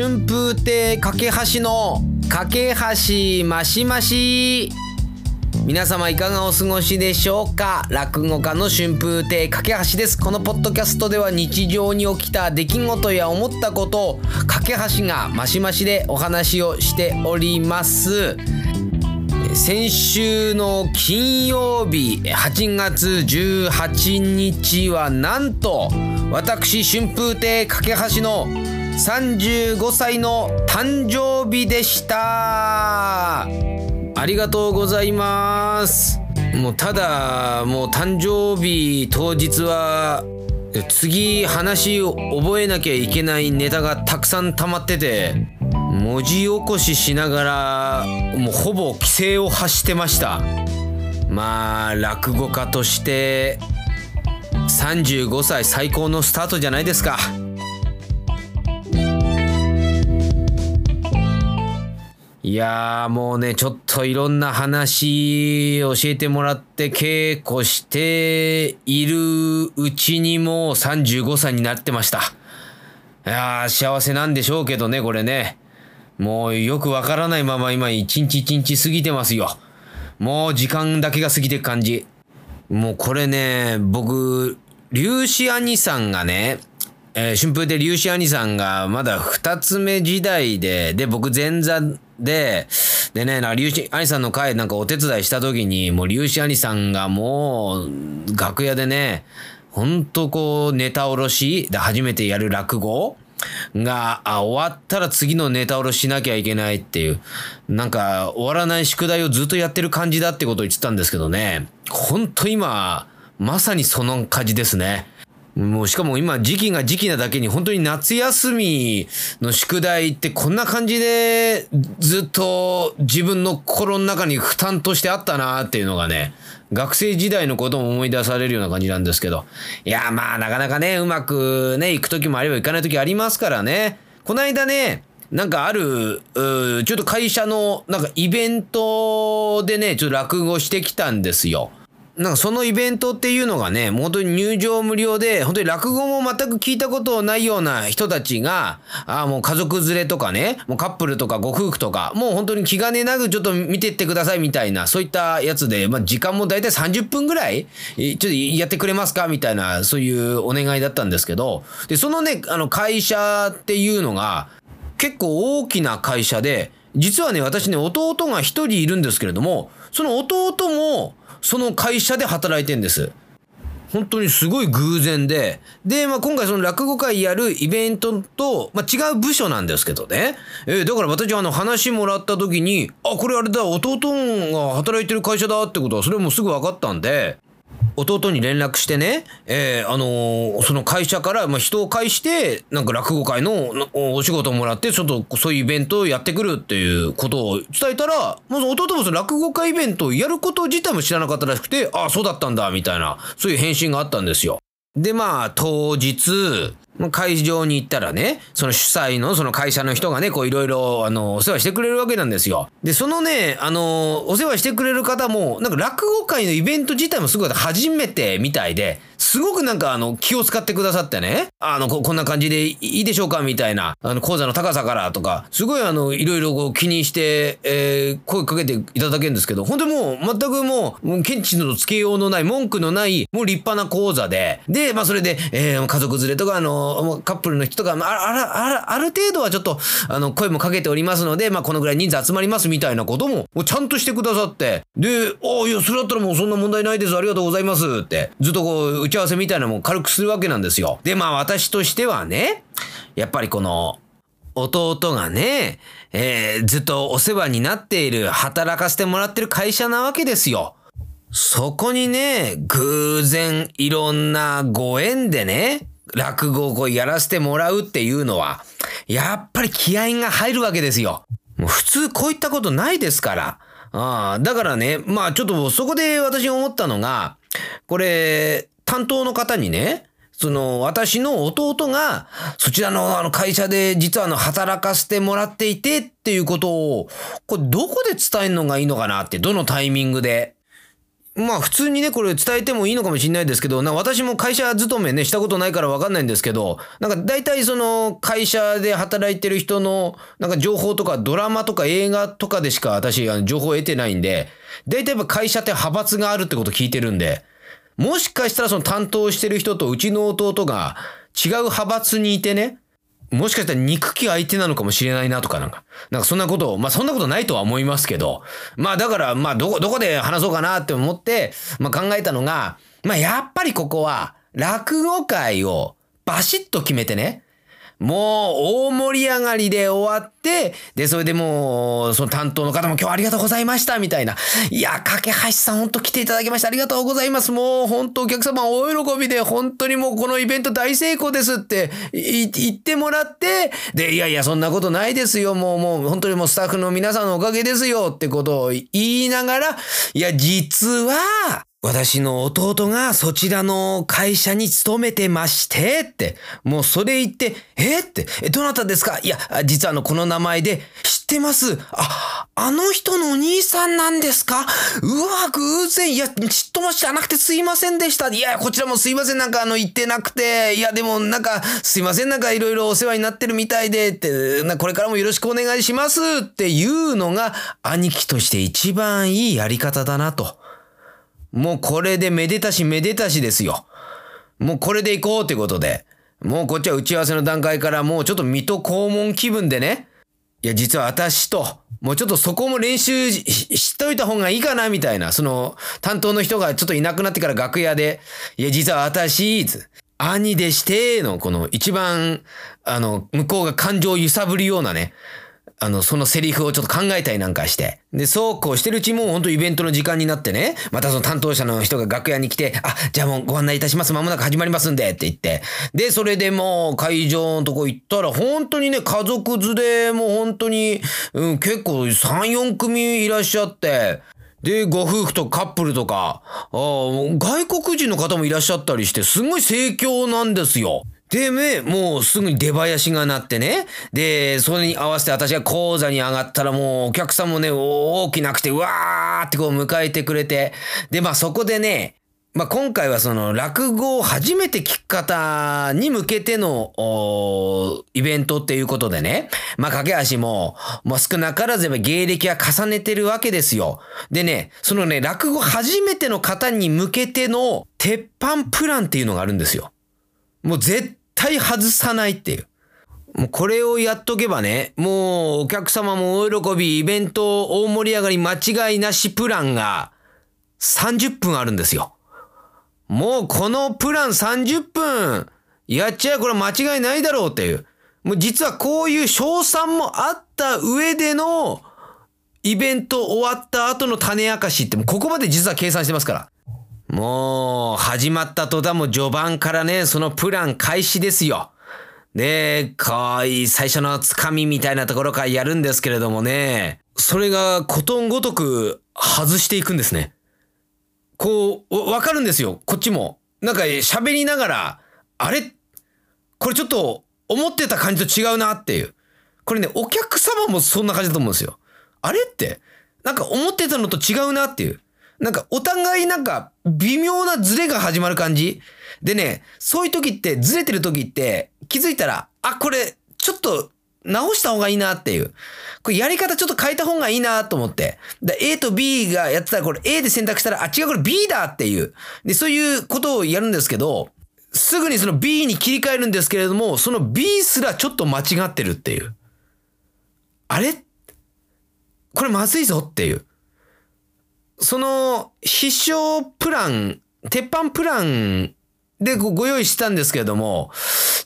春風亭架橋の架け橋マシマシ皆様いかがお過ごしでしょうか？落語家の春風亭架橋です。このポッドキャストでは日常に起きた出来事や思ったことを架け橋がマシマシでお話をしております。先週の金曜日8月18日はなんと私春風亭架橋の35歳の誕生日でした。ありがとうございます。もうただもう誕生日当日は次話を覚えなきゃいけないネタがたくさん溜まってて文字起こししながらもうほぼ規制を発してました。まあ落語家として35歳最高のスタートじゃないですか。いやーもうねちょっといろんな話教えてもらって稽古しているうちにもう35歳になってました。いやー幸せなんでしょうけどねこれね。もうよくわからないまま今一日一日過ぎてますよ。もう時間だけが過ぎてく感じ。もうこれね僕粒子兄さんがねえー、春風で粒子兄さんがまだ二つ目時代で、で、僕前座で、でね、な粒子兄さんの会なんかお手伝いした時に、もう粒子兄さんがもう、楽屋でね、ほんとこう、ネタおろしで初めてやる落語が、あ、終わったら次のネタおろししなきゃいけないっていう、なんか終わらない宿題をずっとやってる感じだってことを言ってたんですけどね、ほんと今、まさにその感じですね。もうしかも今時期が時期なだけに本当に夏休みの宿題ってこんな感じでずっと自分の心の中に負担としてあったなっていうのがね、学生時代のことも思い出されるような感じなんですけど。いや、まあなかなかね、うまくね、行く時もあれば行かない時ありますからね。この間ね、なんかある、ちょっと会社のなんかイベントでね、ちょっと落語してきたんですよ。なんかそのイベントっていうのがね、もう本当に入場無料で、本当に落語も全く聞いたことないような人たちが、あもう家族連れとかね、もうカップルとかご夫婦とか、もう本当に気兼ねなくちょっと見てってくださいみたいな、そういったやつで、まあ時間も大体30分ぐらい、ちょっとやってくれますか？みたいな、そういうお願いだったんですけど、で、そのね、あの会社っていうのが、結構大きな会社で、実はね、私ね、弟が一人いるんですけれども、その弟も、その会社で働いてんです。本当にすごい偶然で、で、まあ、今回その落語会やるイベントと、まあ、違う部署なんですけどね。えー、だから私はあの話もらった時に、あ、これあれだ、弟が働いてる会社だってことは、それもすぐ分かったんで、弟に連絡してね、えー、あのー、その会社から、まあ、人を介して、なんか落語会のお仕事をもらって、ちょっとそういうイベントをやってくるっていうことを伝えたら、まず弟もその落語会イベントをやること自体も知らなかったらしくて、ああ、そうだったんだ、みたいな、そういう返信があったんですよ。で、まあ、当日、会場に行ったらね、その主催のその会社の人がね、こういろいろ、あの、お世話してくれるわけなんですよ。で、そのね、あの、お世話してくれる方も、なんか落語会のイベント自体もすごい初めてみたいで、すごくなんかあの、気を使ってくださってね、あの、ここんな感じでいいでしょうかみたいな、あの、講座の高さからとか、すごいあの、いろいろこう気にして、えー、声かけていただけるんですけど、本当にもう、全くもう、もう、検知のつけようのない、文句のない、もう立派な講座で、で、まあそれで、えー、家族連れとか、あの、カップルの人とか、あああある程度はちょっと、あの、声もかけておりますので、まあこのぐらい人数集まりますみたいなことも、もうちゃんとしてくださって、で、ああ、いや、それだったらもうそんな問題ないです、ありがとうございます。って、ずっとこう、打ち合わせみたいなのも軽くするわけなんですよ。で、まあ私としてはね、やっぱりこの、弟がね、えー、ずっとお世話になっている、働かせてもらってる会社なわけですよ。そこにね、偶然いろんなご縁でね、落語をやらせてもらうっていうのは、やっぱり気合が入るわけですよ。もう普通こういったことないですから。ああ、だからね、まあちょっとそこで私思ったのが、これ、担当の方にね、その、私の弟が、そちらのあの会社で実はあの、働かせてもらっていてっていうことを、これどこで伝えるのがいいのかなって、どのタイミングで。まあ普通にね、これ伝えてもいいのかもしれないですけど、な私も会社勤めね、したことないからわかんないんですけど、なんか大体その会社で働いてる人の、なんか情報とかドラマとか映画とかでしか私、あの情報を得てないんで、大体やっぱ会社って派閥があるってこと聞いてるんで、もしかしたらその担当してる人とうちの弟が違う派閥にいてね、もしかしたら憎き相手なのかもしれないなとかなんか。なんかそんなことを、まあそんなことないとは思いますけど、まあだから、まあどこ、どこで話そうかなって思って、まあ考えたのが、まあやっぱりここは落語会をバシッと決めてね、もう大盛り上がりで終わって、で、それでもう、その担当の方も今日ありがとうございました、みたいな。いや、架橋さんほんと来ていただきましてありがとうございます。もう本当お客様大喜びで本当にもうこのイベント大成功ですって言ってもらって、で、いやいや、そんなことないですよ。もうもう本当にもうスタッフの皆さんのおかげですよってことを言いながら、いや、実は、私の弟がそちらの会社に勤めてましてって、もうそれ言って、えって、え、どなたですか？いや、実はあの、この名前で知ってます。あ、あの人のお兄さんなんですか？うわ、偶然、いや、ちっとも知らなくてすいませんでした。いや、こちらもすいません、なんかあの、言ってなくて、いや、でもなんか、すいません、なんかいろいろお世話になってるみたいで、って、これからもよろしくお願いします。っていうのが、兄貴として一番いいやり方だなと。もうこれでめでたしめでたしですよ。もうこれで行こうってことで。もうこっちは打ち合わせの段階からもうちょっと水戸黄門気分でね。いや、実は私と、もうちょっとそこも練習しといた方がいいかな、みたいな。その、担当の人がちょっといなくなってから楽屋で、いや、実は私、兄でして、の、この一番、あの、向こうが感情を揺さぶるようなね、あの、そのセリフをちょっと考えたりなんかして。で、そうこうしてるうちも、本当イベントの時間になってね、またその担当者の人が楽屋に来て、あ、じゃあもうご案内いたします。まもなく始まりますんで、って言って。で、それでもう会場のとこ行ったら、本当にね、家族連れも本当に、うん、結構3、4組いらっしゃって、で、ご夫婦とカップルとか、あ外国人の方もいらっしゃったりして、すごい盛況なんですよ。で、ね、もうすぐに出囃子が鳴ってね。で、それに合わせて私が講座に上がったらもうお客さんもね、大きなくて、うわーってこう迎えてくれて。で、まあそこでね、まあ今回はその落語を初めて聞く方に向けてのイベントっていうことでね。まあ架け橋も、まあ少なからず芸歴は重ねてるわけですよ。でね、そのね、落語初めての方に向けての鉄板プランっていうのがあるんですよ。もう絶対外さないっていう。もうこれをやっとけばね、もうお客様も大喜び、イベント大盛り上がり間違いなしプランが30分あるんですよ。もうこのプラン30分やっちゃえこれ間違いないだろうっていう。もう実はこういう賞賛もあった上でのイベント終わった後の種明かしってもここまで実は計算してますから。もう、始まった途端も序盤からね、そのプラン開始ですよ。で、かわいい最初のつかみみたいなところからやるんですけれどもね、それがことんごとく外していくんですね。こう、わかるんですよ、こっちも。なんか喋りながら、あれ？これちょっと思ってた感じと違うなっていう。これね、お客様もそんな感じだと思うんですよ。あれって、なんか思ってたのと違うなっていう。なんかお互いなんか微妙なズレが始まる感じでね、そういう時ってずれてる時って気づいたら、あ、これちょっと直した方がいいなっていう。これやり方ちょっと変えた方がいいなと思って。A と B がやってたらこれ A で選択したら、あ、違うこれ B だっていう。で、そういうことをやるんですけど、すぐにその B に切り替えるんですけれども、その B すらちょっと間違ってるっていう。あれ？これまずいぞっていう。その必勝プラン、鉄板プランでご用意したんですけれども、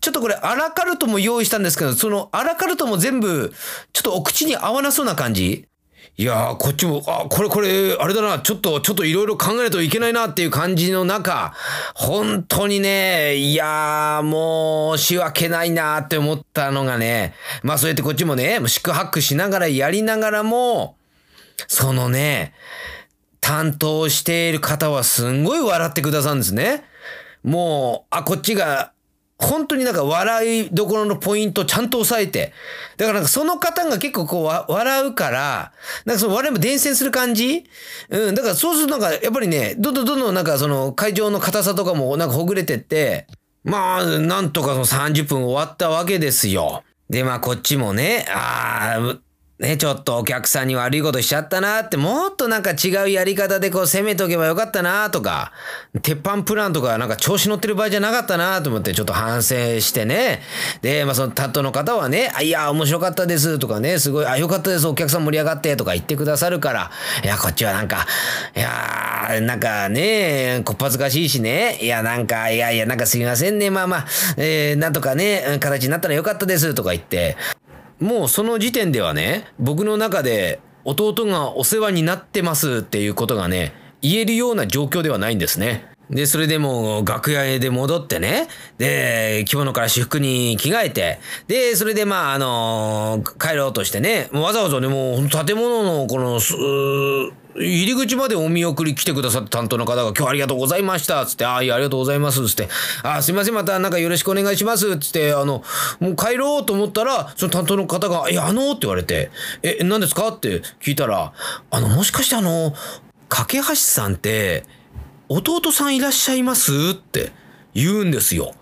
ちょっとこれアラカルトも用意したんですけど、そのアラカルトも全部ちょっとお口に合わなそうな感じ？いやー、こっちも、あ、これこれ、あれだな、ちょっと、ちょっといろいろ考えないといけないなっていう感じの中、本当にね、いやー、もう、仕分けないなって思ったのがね、まあそうやってこっちもね、四苦八苦しながらやりながらも、そのね、担当している方はすんごい笑ってくださるんですね。もう、あ、こっちが本当になんか笑いどころのポイントちゃんと押さえて。だからなんかその方が結構こう笑うから、なんかその笑いも伝染する感じ？うん。だからそうするとなんかやっぱりね、どんどんどんどんなんかその会場の硬さとかもなんかほぐれてって、まあ、なんとかその30分終わったわけですよ。で、まあこっちもね、ああ、ね、ちょっとお客さんに悪いことしちゃったなって、もっとなんか違うやり方でこう攻めとけばよかったなとか、鉄板プランとかなんか調子乗ってる場合じゃなかったなと思ってちょっと反省してね。で、まあその担当の方はね、あ、いや、面白かったですとかね、すごい、あ、よかったです、お客さん盛り上がってとか言ってくださるから、いや、こっちはなんか、いやーなんかね、こっぱずかしいしね、いや、なんか、いやいや、なんかすいませんね、まあまあ、えー、なんとかね、形になったらよかったですとか言って、もうその時点ではね、僕の中で弟がお世話になってますっていうことがね、言えるような状況ではないんですね。で、それでもう楽屋へで戻ってね、で、着物から私服に着替えて、で、それでまあ、あのー、帰ろうとしてね、もうわざわざね、もう建物のこの、入り口までお見送り来てくださった担当の方が今日ありがとうございましたつって、ああ、いや、ありがとうございますつって、ああ、すいません、またなんかよろしくお願いしますつって、あの、もう帰ろうと思ったら、その担当の方が、いや、あの？って言われて、え、何ですか？って聞いたら、あの、もしかしてあの、架橋さんって、弟さんいらっしゃいます？って言うんですよ。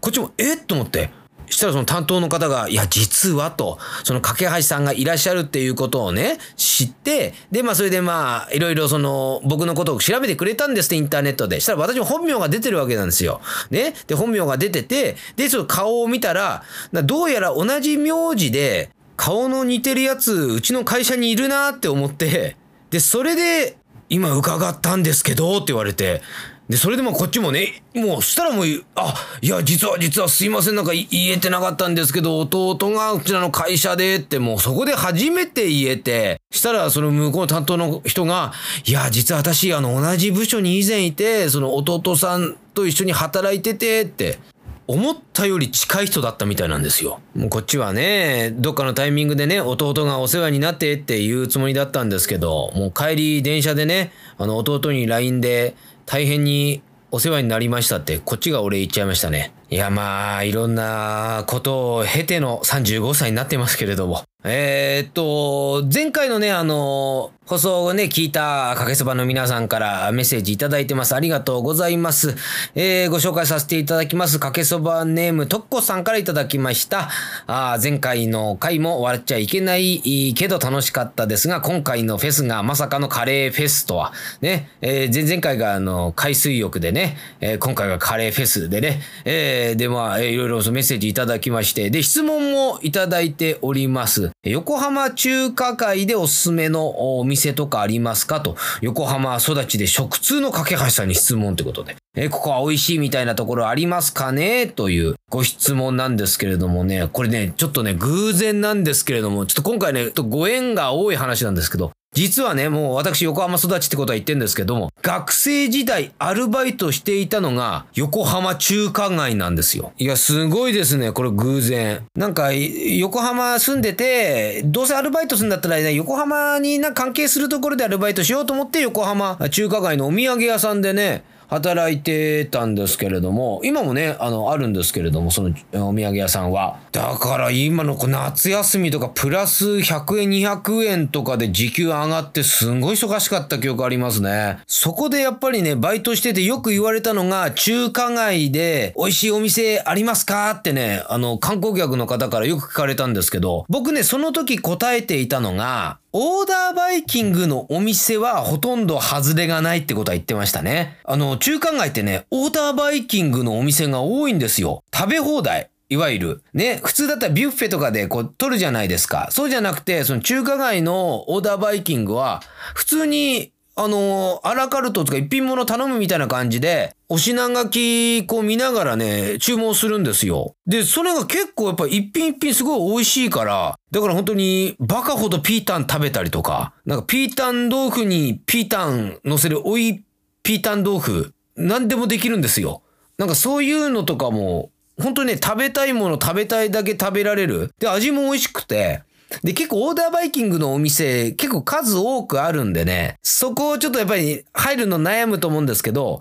こっちも、え？っと思って。したらその担当の方が、いや、実はと、その架橋さんがいらっしゃるっていうことをね、知って、で、まあ、それでまあ、いろいろその、僕のことを調べてくれたんですって、インターネットで。したら私も本名が出てるわけなんですよ。ね？で、本名が出てて、で、その顔を見たら、どうやら同じ名字で、顔の似てるやつ、うちの会社にいるなって思って、で、それで、今伺ったんですけど、って言われて、で、それでもこっちもね、もう、したらもう、あ、いや、実は、実はすいません、なんか言えてなかったんですけど、弟がうちらの会社でって、もうそこで初めて言えて、したら、その向こうの担当の人が、いや、実は私、あの、同じ部署に以前いて、その弟さんと一緒に働いてて、って、思ったより近い人だったみたいなんですよ。もうこっちはね、どっかのタイミングでね、弟がお世話になってって言うつもりだったんですけど、もう帰り電車でね、あの弟に LINE で大変にお世話になりましたってこっちが俺言っちゃいましたね。いやまあ、いろんなことを経ての35歳になってますけれども。えー、っと、前回のね、あの、放送をね、聞いたかけそばの皆さんからメッセージいただいてます。ありがとうございます。えー、ご紹介させていただきます。かけそばネーム、とっこさんからいただきました。あ前回の回も笑っちゃいけないけど楽しかったですが、今回のフェスがまさかのカレーフェスとは、ね、えー、前々回があの、海水浴でね、えー、今回はカレーフェスでね、えー、で、まあ、え、いろいろメッセージいただきまして、で、質問もいただいております。横浜中華街でおすすめのお店とかありますかと、横浜育ちで食通の架橋さんに質問ということで、えここは美味しいみたいなところありますかね？というご質問なんですけれどもね、これね、ちょっとね、偶然なんですけれども、ちょっと今回ね、ご縁が多い話なんですけど、実はね、もう私横浜育ちってことは言ってるんですけども、学生時代アルバイトしていたのが横浜中華街なんですよ。いや、すごいですね、これ偶然。なんか、横浜住んでて、どうせアルバイトするんだったらね、横浜にな関係するところでアルバイトしようと思って横浜中華街のお土産屋さんでね、働いてたんですけれども、今もね、あの、あるんですけれども、そのお土産屋さんは。だから今の夏休みとかプラス100円200円とかで時給上がってすんごい忙しかった記憶ありますね。そこでやっぱりね、バイトしててよく言われたのが、中華街で美味しいお店ありますか？ってね、あの、観光客の方からよく聞かれたんですけど、僕ね、その時答えていたのが、オーダーバイキングのお店はほとんど外れがないってことは言ってましたね。あの、中華街ってね、オーダーバイキングのお店が多いんですよ。食べ放題。いわゆる。ね、普通だったらビュッフェとかでこう取るじゃないですか。そうじゃなくて、その中華街のオーダーバイキングは、普通にあのアラカルトとか一品物頼むみたいな感じで、お品書き、こう見ながらね、注文するんですよ。で、それが結構やっぱ一品一品すごい美味しいから、だから本当にバカほどピータン食べたりとか、なんかピータン豆腐にピータン乗せるおいピータン豆腐、何でもできるんですよ。なんかそういうのとかも、本当にね、食べたいもの食べたいだけ食べられる。で、味も美味しくて、で、結構オーダーバイキングのお店結構数多くあるんでね、そこをちょっとやっぱり入るの悩むと思うんですけど、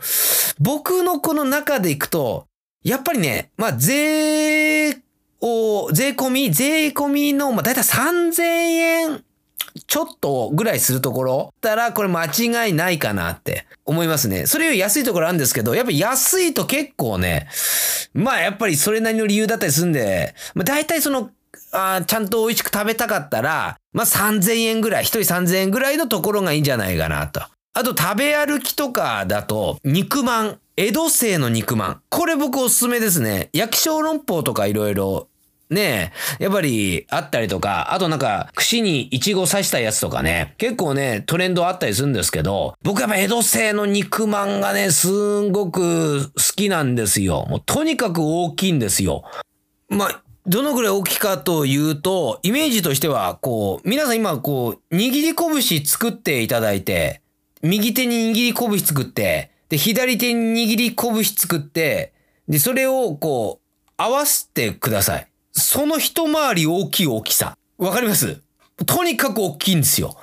僕のこの中で行くと、やっぱりね、まあ、税を、税込み、税込みの、まあ、だいたい3000円ちょっとぐらいするところたら、これ間違いないかなって思いますね。それより安いところあるんですけど、やっぱ安いと結構ね、まあやっぱりそれなりの理由だったりするんで、まあ大体その、あちゃんと美味しく食べたかったら、まあ3000円ぐらい、一人3000円ぐらいのところがいいんじゃないかなと。あと食べ歩きとかだと、肉まん。江戸製の肉まん。これ僕おすすめですね。焼き小籠包とかいろいろねえ、やっぱりあったりとか、あとなんか、串にイチゴ刺したやつとかね、結構ね、トレンドあったりするんですけど、僕やっぱ江戸製の肉まんがね、すんごく好きなんですよ。もうとにかく大きいんですよ。まあ、どのぐらい大きいかというと、イメージとしては、こう、皆さん今、こう、握り拳作っていただいて、右手に握り拳作って、で、左手に握り拳作って、で、それをこう、合わせてください。その一回り大きい大きさ。わかります？とにかく大きいんですよ。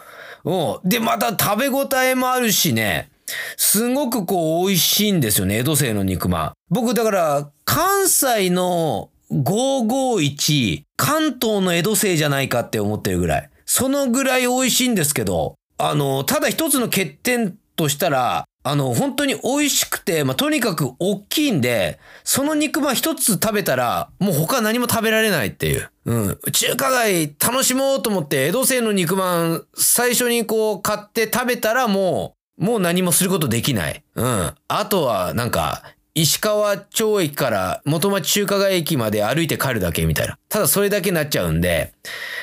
うん。で、また食べ応えもあるしね、すごくこう美味しいんですよね、江戸製の肉まん。僕だから、関西の551、関東の江戸製じゃないかって思ってるぐらい。そのぐらい美味しいんですけど、あの、ただ一つの欠点としたら、あの、本当に美味しくて、まあ、とにかく大きいんで、その肉まん一つ食べたら、もう他何も食べられないっていう。うん。中華街楽しもうと思って、江戸製の肉まん、最初にこう買って食べたらもう、もう何もすることできない。うん。あとは、なんか、石川町駅から元町中華街駅まで歩いて帰るだけみたいな。ただそれだけになっちゃうんで、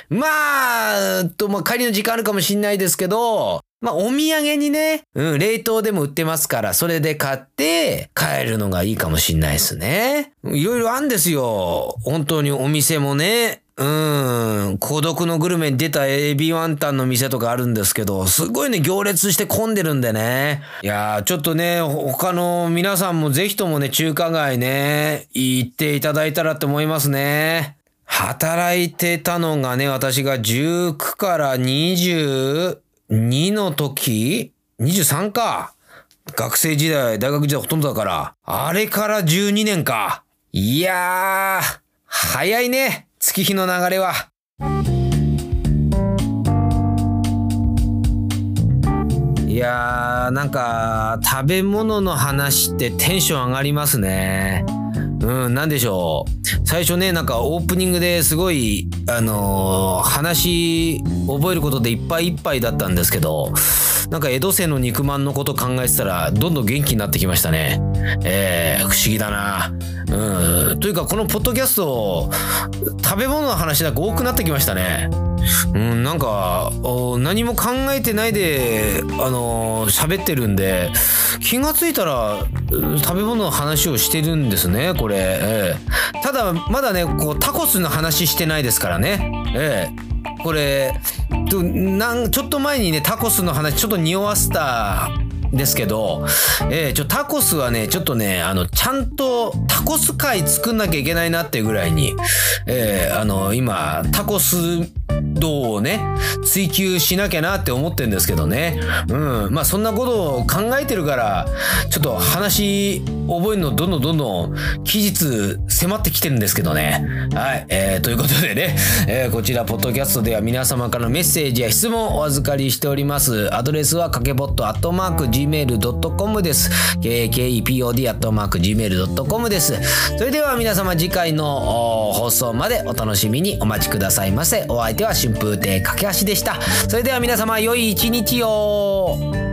まあ、と、まあ、帰りの時間あるかもしんないですけど、まあ、お土産にね、うん、冷凍でも売ってますから、それで買って帰るのがいいかもしんないですね。いろいろあるんですよ。本当にお店もね。うん、孤独のグルメに出たエビワンタンの店とかあるんですけど、すごいね、行列して混んでるんでね。いやー、ちょっとね、他の皆さんもぜひともね、中華街ね、行っていただいたらと思いますね。働いてたのがね、私が19から20、2の時 ?23 か。学生時代、大学時代ほとんどだから。あれから12年か。いやー、早いね。月日の流れは。いやー、なんか、食べ物の話ってテンション上がりますね。うん、なんでしょう？最初ね、なんかオープニングですごい、あのー、話覚えることでいっぱいいっぱいだったんですけど、なんか江戸製の肉まんのこと考えてたら、どんどん元気になってきましたね。えー、不思議だな。うん。というか、このポッドキャスト、食べ物の話なんか多くなってきましたね。うん、なんか、何も考えてないで、あのー、ってるんで、気がついたら、食べ物の話をしてるんですね、これ。えー、だ、まだね、こう、タコスの話してないですからね。えー、これ、なんちょっと前にね、タコスの話ちょっと匂わせたですけど、えー、ちょ、タコスはね、ちょっとね、あの、ちゃんとタコス界作んなきゃいけないなっていうぐらいに、えー、あの、今、タコス道をね、追求しなきゃなって思ってんですけどね。うん。まあ、そんなことを考えてるから、ちょっと話覚えるのどんどんどんどん期日迫ってきてるんですけどね。はい。えー、ということでね、えー、こちら、ポッドキャストでは皆様からのメッセージや質問をお預かりしております。アドレスはかけぼっとアットマーク gmail.com です。kkepod アットマーク gmail.com です。それでは皆様次回の放送までお楽しみにお待ちくださいませ。お相手は春風亭架橋でした。それでは皆様良い一日を